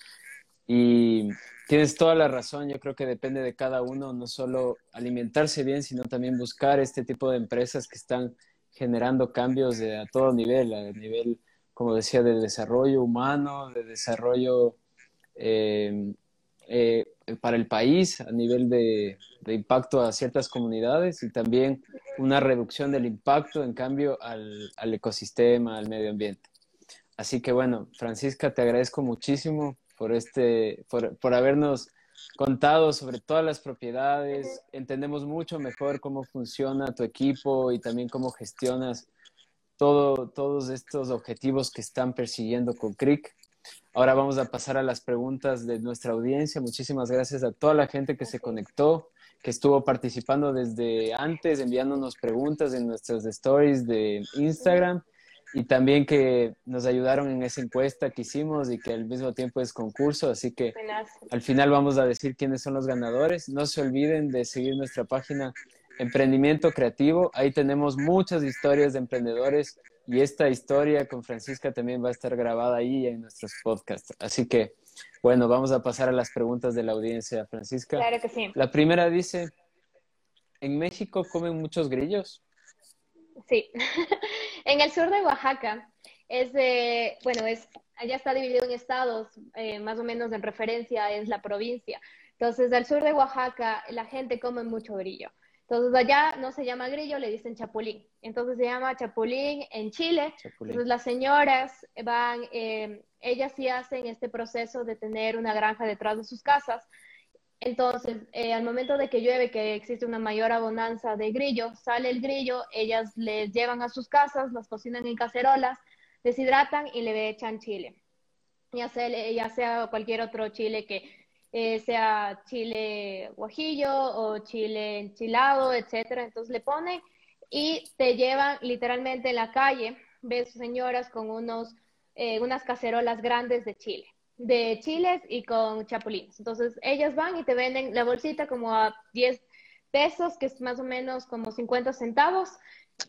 Y tienes toda la razón, yo creo que depende de cada uno, no solo alimentarse bien, sino también buscar este tipo de empresas que están generando cambios de, a todo nivel, a nivel, como decía, de desarrollo humano, de desarrollo eh, eh, para el país, a nivel de, impacto a ciertas comunidades y también una reducción del impacto, en cambio, al, al ecosistema, al medio ambiente. Así que bueno, Francisca, te agradezco muchísimo por, este, por, por habernos contado sobre todas las propiedades, entendemos mucho mejor cómo funciona tu equipo y también cómo gestionas todo, todos estos objetivos que están persiguiendo con CRIC. Ahora vamos a pasar a las preguntas de nuestra audiencia. Muchísimas gracias a toda la gente que se conectó, que estuvo participando desde antes, enviándonos preguntas en nuestras stories de Instagram y también que nos ayudaron en esa encuesta que hicimos y que al mismo tiempo es concurso, así que al final vamos a decir quiénes son los ganadores. No se olviden de seguir nuestra página Emprendimiento Creativo, ahí tenemos muchas historias de emprendedores y esta historia con Francisca también va a estar grabada ahí en nuestros podcasts. Así que, bueno, vamos a pasar a las preguntas de la audiencia, Francisca. Claro que sí. La primera dice, ¿en México comen muchos grillos? Sí, (laughs) en el sur de Oaxaca es de, bueno, es, allá está dividido en estados, eh, más o menos en referencia es la provincia. Entonces, al sur de Oaxaca la gente come mucho grillo. Entonces, allá no se llama grillo, le dicen chapulín. Entonces, se llama chapulín en Chile. Entonces, las señoras van, eh, ellas sí hacen este proceso de tener una granja detrás de sus casas entonces, eh, al momento de que llueve, que existe una mayor abundancia de grillo, sale el grillo, ellas les llevan a sus casas, las cocinan en cacerolas, deshidratan y le echan chile. Ya sea, ya sea cualquier otro chile que eh, sea chile guajillo o chile enchilado, etcétera. Entonces le ponen y te llevan literalmente en la calle, ves señoras con unos, eh, unas cacerolas grandes de chile, de chiles y con chapulines. Entonces, ellas van y te venden la bolsita como a 10 pesos, que es más o menos como 50 centavos,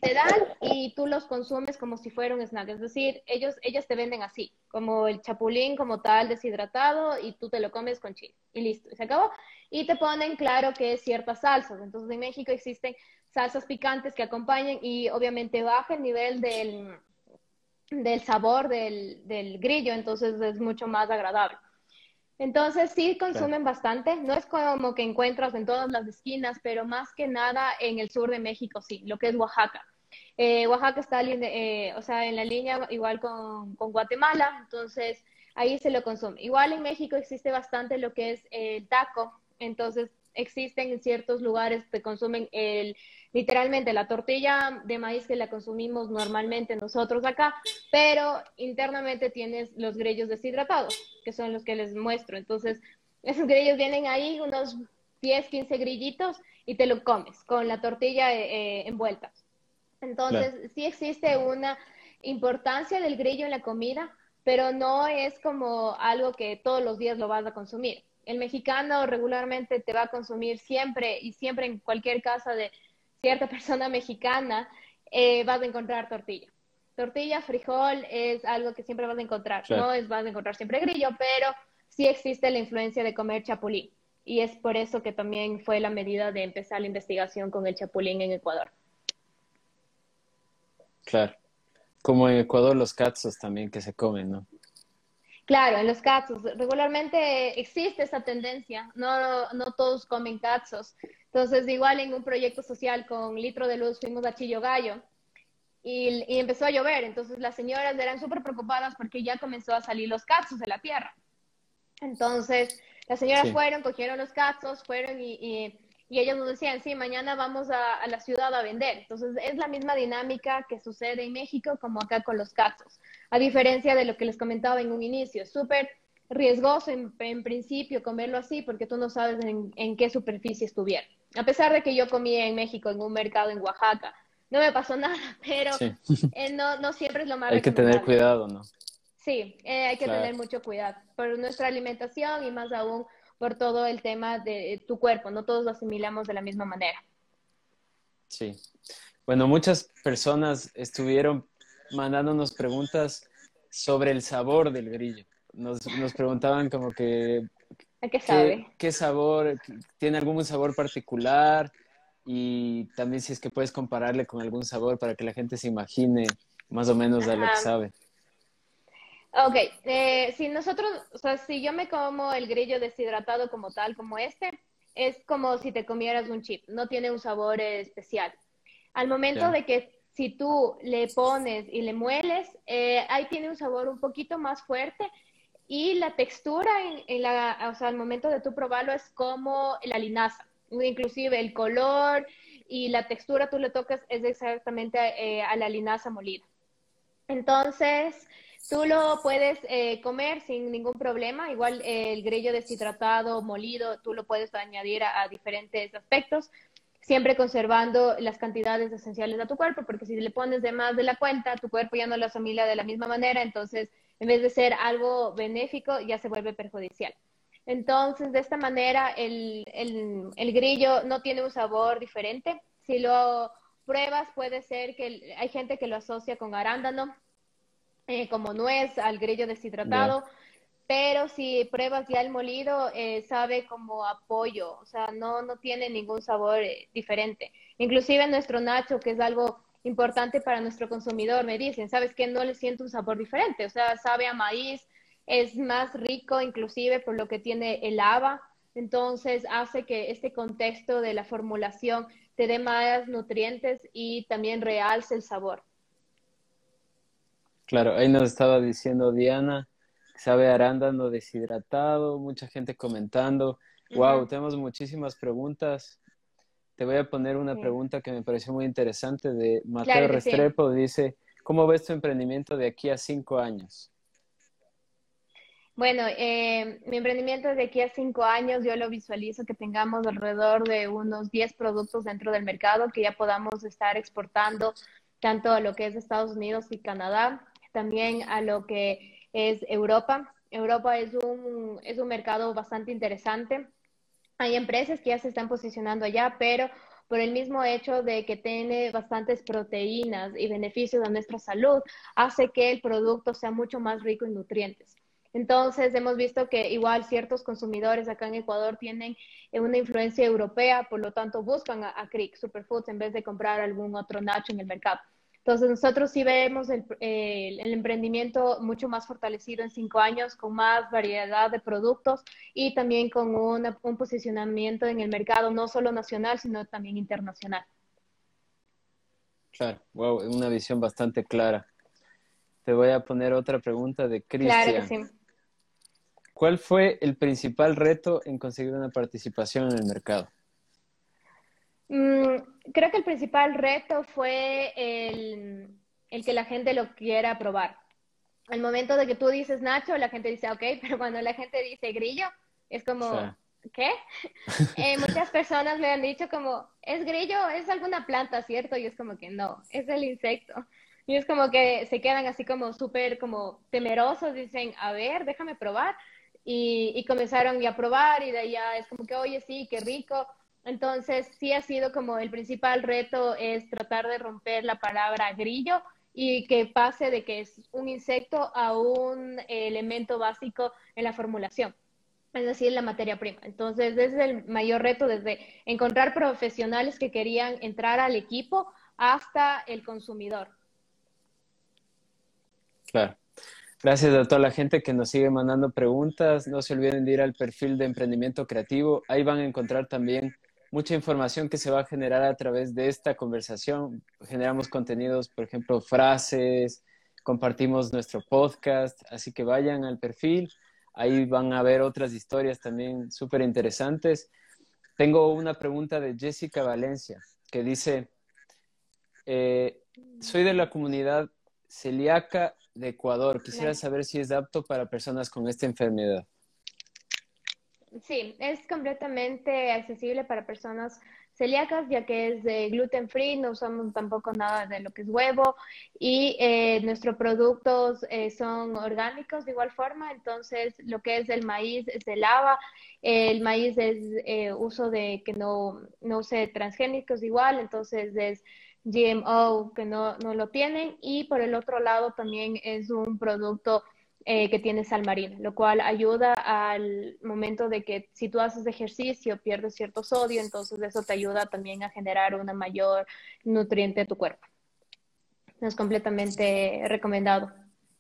te dan y tú los consumes como si fuera un snack. Es decir, ellos, ellas te venden así, como el chapulín como tal deshidratado y tú te lo comes con chile. Y listo, se acabó. Y te ponen claro que es ciertas salsas. Entonces en México existen salsas picantes que acompañan y obviamente baja el nivel del, del sabor del, del grillo, entonces es mucho más agradable. Entonces sí consumen bastante, no es como que encuentras en todas las esquinas, pero más que nada en el sur de México sí, lo que es Oaxaca. Eh, Oaxaca está eh, o sea, en la línea igual con, con, Guatemala, entonces ahí se lo consume. Igual en México existe bastante lo que es el taco, entonces existen en ciertos lugares que consumen el, literalmente la tortilla de maíz que la consumimos normalmente nosotros acá, pero internamente tienes los grillos deshidratados, que son los que les muestro. Entonces, esos grillos vienen ahí, unos 10, 15 grillitos, y te lo comes con la tortilla eh, eh, envuelta. Entonces, sí existe una importancia del grillo en la comida, pero no es como algo que todos los días lo vas a consumir. El mexicano regularmente te va a consumir siempre y siempre en cualquier casa de cierta persona mexicana, eh, vas a encontrar tortilla. Tortilla, frijol es algo que siempre vas a encontrar. No es vas a encontrar siempre grillo, pero sí existe la influencia de comer chapulín. Y es por eso que también fue la medida de empezar la investigación con el chapulín en Ecuador. Claro. Como en Ecuador los catzos también que se comen, ¿no? Claro, en los catzos. Regularmente existe esa tendencia. No, no todos comen catzos. Entonces, igual en un proyecto social con Litro de Luz fuimos a Chillo Gallo y, empezó a llover. Entonces, las señoras eran súper preocupadas porque ya comenzó a salir los cazos de la tierra. Entonces, las señoras fueron, cogieron los cazos, fueron y, y, ellos nos decían, sí, mañana vamos a, la ciudad a vender. Entonces, es la misma dinámica que sucede en México como acá con los cazos. A diferencia de lo que les comentaba en un inicio, súper riesgoso en, principio comerlo así porque tú no sabes en qué superficie estuviera a pesar de que yo comía en México en un mercado en Oaxaca, no me pasó (laughs) nada, pero eh, no, no siempre es lo más Hay que tener cuidado, ¿no? Sí, eh, hay que tener mucho cuidado por nuestra alimentación y más aún por todo el tema de tu cuerpo, no todos lo asimilamos de la misma manera. Sí. Bueno, muchas personas estuvieron mandándonos preguntas sobre el sabor del grillo. Nos, nos preguntaban como que qué sabe? ¿Qué, sabor? ¿Tiene algún sabor particular? Y también si es que puedes compararle con algún sabor para que la gente se imagine más o menos de lo que sabe. Ok, eh, si nosotros, o sea, si yo me como el grillo deshidratado como tal, como este, es como si te comieras un chip, no tiene un sabor especial. Al momento de que si tú le pones y le mueles, eh, ahí tiene un sabor un poquito más fuerte. Y la textura, en, la, o sea, al momento de tú probarlo es como la linaza, inclusive el color y la textura tú le tocas es exactamente eh, a la linaza molida. Entonces, tú lo puedes eh, comer sin ningún problema, igual el grillo deshidratado, molido, tú lo puedes añadir a diferentes aspectos siempre conservando las cantidades esenciales de tu cuerpo, porque si le pones de más de la cuenta, tu cuerpo ya no lo asimila de la misma manera, entonces en vez de ser algo benéfico, ya se vuelve perjudicial. Entonces, de esta manera, el, grillo no tiene un sabor diferente. Si lo pruebas, puede ser que hay gente que lo asocia con arándano, eh, como nuez, al grillo deshidratado. Pero si pruebas ya el molido, eh, sabe como apoyo, o sea, no, no tiene ningún sabor eh, diferente. Inclusive nuestro nacho, que es algo importante para nuestro consumidor. Me dicen, ¿sabes qué? No le siento un sabor diferente, o sea, sabe a maíz, es más rico inclusive por lo que tiene el haba, entonces hace que este contexto de la formulación te dé más nutrientes y también realce el sabor. Claro, ahí nos estaba diciendo Diana, sabe arándano deshidratado, mucha gente comentando. Wow, tenemos muchísimas preguntas. Te voy a poner una pregunta que me pareció muy interesante de Mateo Restrepo. Dice, ¿cómo ves tu emprendimiento de aquí a cinco años? Bueno, eh, mi emprendimiento de aquí a cinco años yo lo visualizo que tengamos alrededor de unos 10 productos dentro del mercado que ya podamos estar exportando tanto a lo que es Estados Unidos y Canadá, también a lo que es Europa. Europa es un, es un mercado bastante interesante. Hay empresas que ya se están posicionando allá, pero por el mismo hecho de que tiene bastantes proteínas y beneficios a nuestra salud, hace que el producto sea mucho más rico en nutrientes. Entonces, hemos visto que igual ciertos consumidores acá en Ecuador tienen una influencia europea, por lo tanto buscan a, a Superfoods en vez de comprar algún otro nacho en el mercado. Entonces, nosotros sí vemos el, emprendimiento mucho más fortalecido en cinco años, con más variedad de productos y también con un posicionamiento en el mercado, no solo nacional, sino también internacional. Claro, wow, una visión bastante clara. Te voy a poner otra pregunta de Cristian. Claro que sí. ¿Cuál fue el principal reto en conseguir una participación en el mercado? Mm, creo que el principal reto fue el, que la gente lo quiera probar. Al momento de que tú dices Nacho, la gente dice ok, (laughs) pero cuando la gente dice grillo, es como, ¿qué? (laughs) Eh, muchas personas me han dicho como, es grillo, es alguna planta, ¿cierto? Y es como que no, es el insecto. Y es como que se quedan así como súper como temerosos, dicen, a ver, déjame probar. Y, y comenzaron a probar y de ya es como que, oye, sí, qué rico entonces, sí ha sido como el principal reto es tratar de romper la palabra grillo y que pase de que es un insecto a un elemento básico en la formulación, es decir, la materia prima. Entonces, ese es el mayor reto desde encontrar profesionales que querían entrar al equipo hasta el consumidor. Claro. Gracias a toda la gente que nos sigue mandando preguntas. No se olviden de ir al perfil de emprendimiento creativo. Ahí van a encontrar también mucha información que se va a generar a través de esta conversación. Generamos contenidos, por ejemplo, frases, compartimos nuestro podcast, así que vayan al perfil, ahí van a ver otras historias también súper interesantes. Tengo una pregunta de Jessica Valencia que dice, eh, soy de la comunidad celíaca de Ecuador, quisiera saber si es apto para personas con esta enfermedad. Sí, es completamente accesible para personas celíacas, ya que es de gluten free, no usamos tampoco nada de lo que es huevo y eh, nuestros productos eh, son orgánicos de igual forma, entonces lo que es el maíz es de lava, el maíz es eh, uso de que no, no use transgénicos igual, entonces es GMO que no, no lo tienen y por el otro lado también es un producto eh, que tiene sal marina, lo cual ayuda al momento de que si tú haces ejercicio pierdes cierto sodio, entonces eso te ayuda también a generar una mayor nutriente en tu cuerpo. Es completamente recomendado.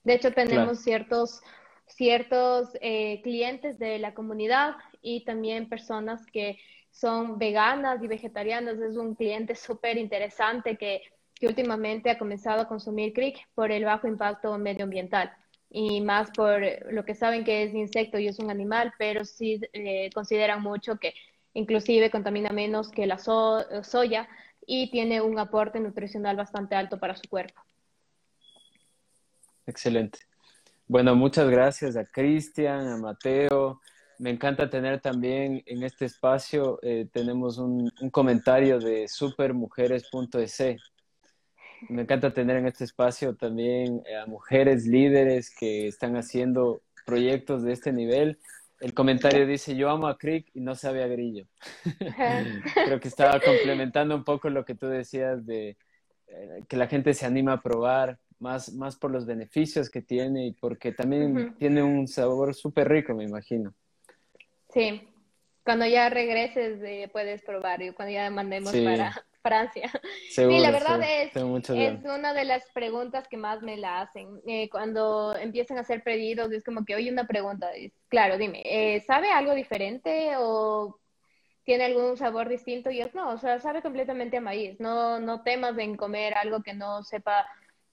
De hecho, tenemos ciertos, ciertos eh, clientes de la comunidad y también personas que son veganas y vegetarianas. Es un cliente súper interesante que, que últimamente ha comenzado a consumir crick por el bajo impacto medioambiental y más por lo que saben que es insecto y es un animal, pero sí eh, consideran mucho que inclusive contamina menos que la soya y tiene un aporte nutricional bastante alto para su cuerpo. Excelente. Bueno, muchas gracias a Cristian, a Mateo. Me encanta tener también en este espacio, eh, tenemos un, un comentario de supermujeres.es me encanta tener en este espacio también eh, a mujeres líderes que están haciendo proyectos de este nivel. El comentario dice, yo amo a Crick y no sabe a Grillo. (laughs) Creo que estaba complementando un poco lo que tú decías de eh, que la gente se anima a probar, más, más por los beneficios que tiene y porque también tiene un sabor súper rico, me imagino. Sí, cuando ya regreses eh, puedes probar y cuando ya mandemos para, Francia. (laughs) sí, la verdad es, es una de las preguntas que más me la hacen. Eh, cuando empiezan a hacer pedidos, es como que, oye, una pregunta, claro, dime, eh, ¿sabe algo diferente o tiene algún sabor distinto? Y es, no, o sea, sabe completamente a maíz. No, no temas en comer algo que no sepa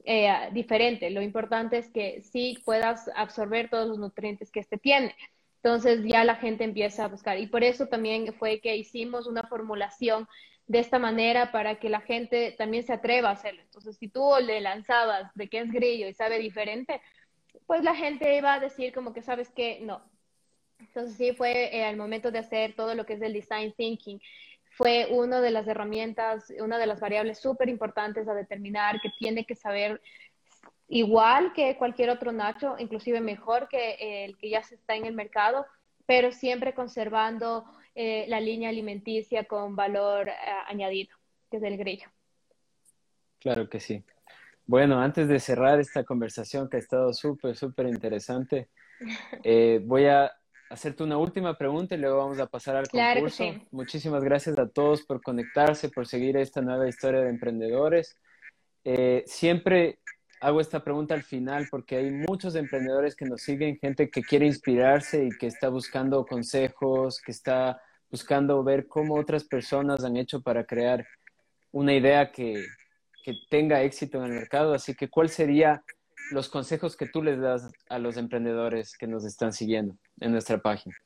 eh, diferente. Lo importante es que sí puedas absorber todos los nutrientes que este tiene. Entonces ya la gente empieza a buscar. Y por eso también fue que hicimos una formulación de esta manera para que la gente también se atreva a hacerlo. Entonces, si tú le lanzabas de que es grillo y sabe diferente, pues la gente iba a decir como que sabes que no. Entonces, sí fue eh, al momento de hacer todo lo que es el design thinking, fue una de las herramientas, una de las variables súper importantes a determinar que tiene que saber igual que cualquier otro nacho, inclusive mejor que el que ya se está en el mercado, pero siempre conservando eh, la línea alimenticia con valor eh, añadido, que es el grillo. Claro que sí. Bueno, antes de cerrar esta conversación que ha estado súper, súper interesante, (laughs) eh, voy a hacerte una última pregunta y luego vamos a pasar al concurso. Muchísimas gracias a todos por conectarse, por seguir esta nueva historia de emprendedores. siempre hago esta pregunta al final porque hay muchos emprendedores que nos siguen, gente que quiere inspirarse y que está buscando consejos, que está buscando ver cómo otras personas han hecho para crear una idea que, que tenga éxito en el mercado. Así que, ¿cuáles serían los consejos que tú les das a los emprendedores que nos están siguiendo en nuestra página?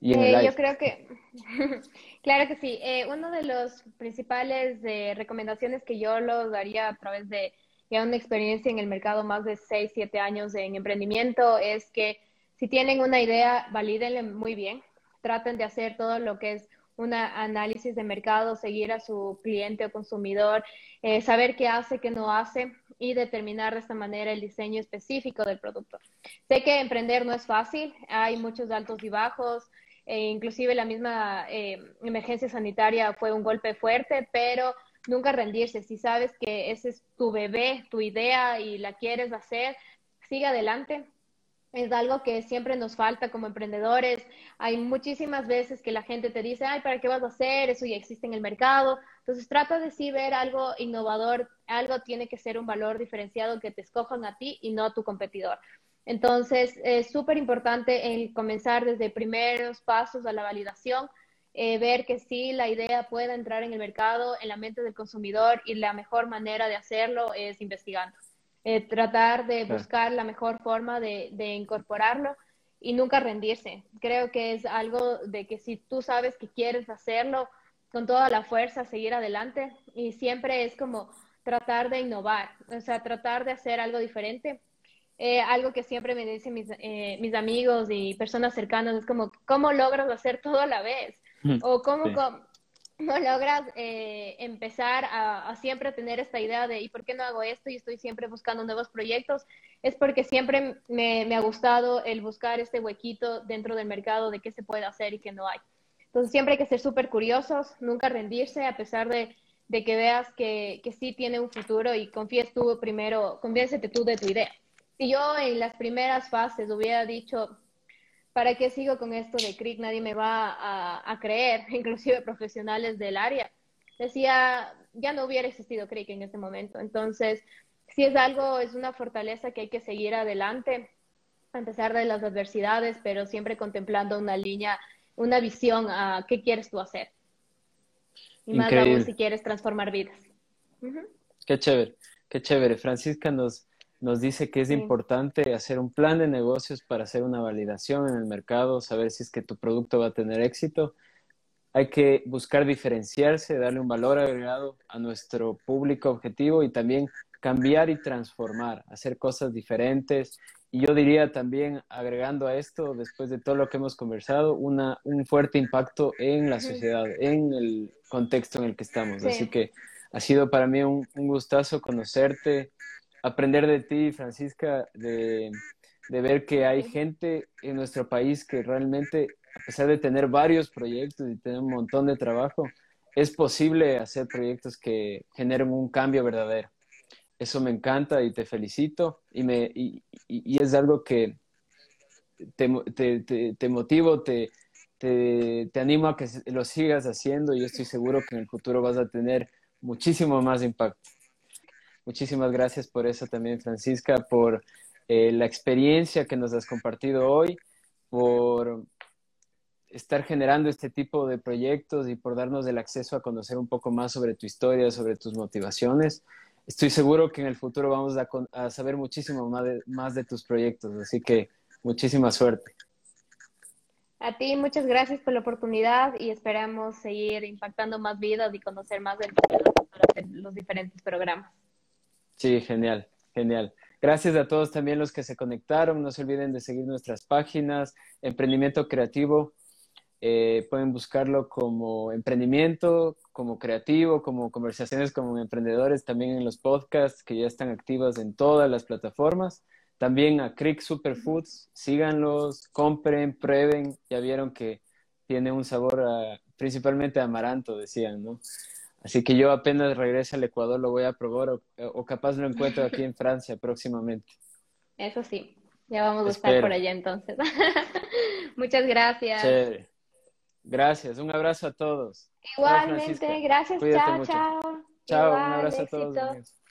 Y en el eh, yo creo que, (laughs) claro que sí. Eh, una de las principales eh, recomendaciones que yo los daría a través de ya una experiencia en el mercado más de 6, 7 años en emprendimiento, es que si tienen una idea, valídenla muy bien, traten de hacer todo lo que es un análisis de mercado, seguir a su cliente o consumidor, eh, saber qué hace, qué no hace y determinar de esta manera el diseño específico del producto. Sé que emprender no es fácil, hay muchos altos y bajos, e inclusive la misma eh, emergencia sanitaria fue un golpe fuerte, pero nunca rendirse. Si sabes que ese es tu bebé, tu idea y la quieres hacer, sigue adelante. Es algo que siempre nos falta como emprendedores. Hay muchísimas veces que la gente te dice, ay, ¿para qué vas a hacer? Eso ya existe en el mercado. Entonces trata de sí ver algo innovador. Algo tiene que ser un valor diferenciado que te escojan a ti y no a tu competidor. Entonces es súper importante el comenzar desde primeros pasos a la validación eh, ver que sí la idea pueda entrar en el mercado, en la mente del consumidor y la mejor manera de hacerlo es investigando. Eh, tratar de buscar la mejor forma de, de, incorporarlo y nunca rendirse. Creo que es algo de que si tú sabes que quieres hacerlo con toda la fuerza, seguir adelante y siempre es como tratar de innovar, o sea, tratar de hacer algo diferente. Eh, algo que siempre me dicen mis, mis amigos y personas cercanas es como, ¿cómo logras hacer todo a la vez? O cómo, (laughs) no logras eh, empezar a, siempre tener esta idea de ¿y por qué no hago esto? Y estoy siempre buscando nuevos proyectos. Es porque siempre me, ha gustado el buscar este huequito dentro del mercado de qué se puede hacer y qué no hay. Entonces siempre hay que ser súper curiosos, nunca rendirse a pesar de, que veas que, que, sí tiene un futuro y confíes tú primero, convéncete tú de tu idea. Si yo en las primeras fases hubiera dicho, ¿para qué sigo con esto de CRIC? Nadie me va a, creer, (laughs) inclusive profesionales del área. Decía, ya no hubiera existido CRIC en ese momento. Entonces, si es algo, es una fortaleza que hay que seguir adelante, a pesar de las adversidades, pero siempre contemplando una línea, una visión a qué quieres tú hacer. Y más aún si quieres transformar vidas. Qué chévere, qué chévere. Francisca nos, nos dice que es importante hacer un plan de negocios para hacer una validación en el mercado, saber si es que tu producto va a tener éxito. Hay que buscar diferenciarse, darle un valor agregado a nuestro público objetivo y también cambiar y transformar, hacer cosas diferentes. Y yo diría también, agregando a esto, después de todo lo que hemos conversado, una, un fuerte impacto en la sociedad, en el contexto en el que estamos. Así que ha sido para mí un, un gustazo conocerte, aprender de ti, Francisca, de, ver que hay gente en nuestro país que realmente, a pesar de tener varios proyectos y tener un montón de trabajo, es posible hacer proyectos que generen un cambio verdadero. Eso me encanta y te felicito y, me, y, es algo que te, te, te, motivo, te, te, te animo a que lo sigas haciendo y yo estoy seguro que en el futuro vas a tener muchísimo más impacto. Muchísimas gracias por eso también, Francisca, por eh, la experiencia que nos has compartido hoy, por estar generando este tipo de proyectos y por darnos el acceso a conocer un poco más sobre tu historia, sobre tus motivaciones. Estoy seguro que en el futuro vamos a, saber muchísimo más de, más de tus proyectos, así que muchísima suerte. A ti, muchas gracias por la oportunidad y esperamos seguir impactando más vidas y conocer más de los diferentes programas. Sí, genial, genial. Gracias a todos también los que se conectaron. No se olviden de seguir nuestras páginas, Emprendimiento Creativo Eh, pueden buscarlo como emprendimiento, como creativo, como conversaciones con emprendedores, también en los podcasts que ya están activos en todas las plataformas. También a Creek Superfoods, síganlos, compren, prueben. Ya vieron que tiene un sabor principalmente amaranto, decían, ¿no? Así que yo apenas regrese al Ecuador lo voy a probar o, capaz lo encuentro aquí en Francia próximamente. Eso sí, ya vamos a estar por allá entonces. (laughs) Muchas gracias. Gracias, un abrazo a todos. Igualmente, gracias, chao, chao. Chao, un abrazo a todos.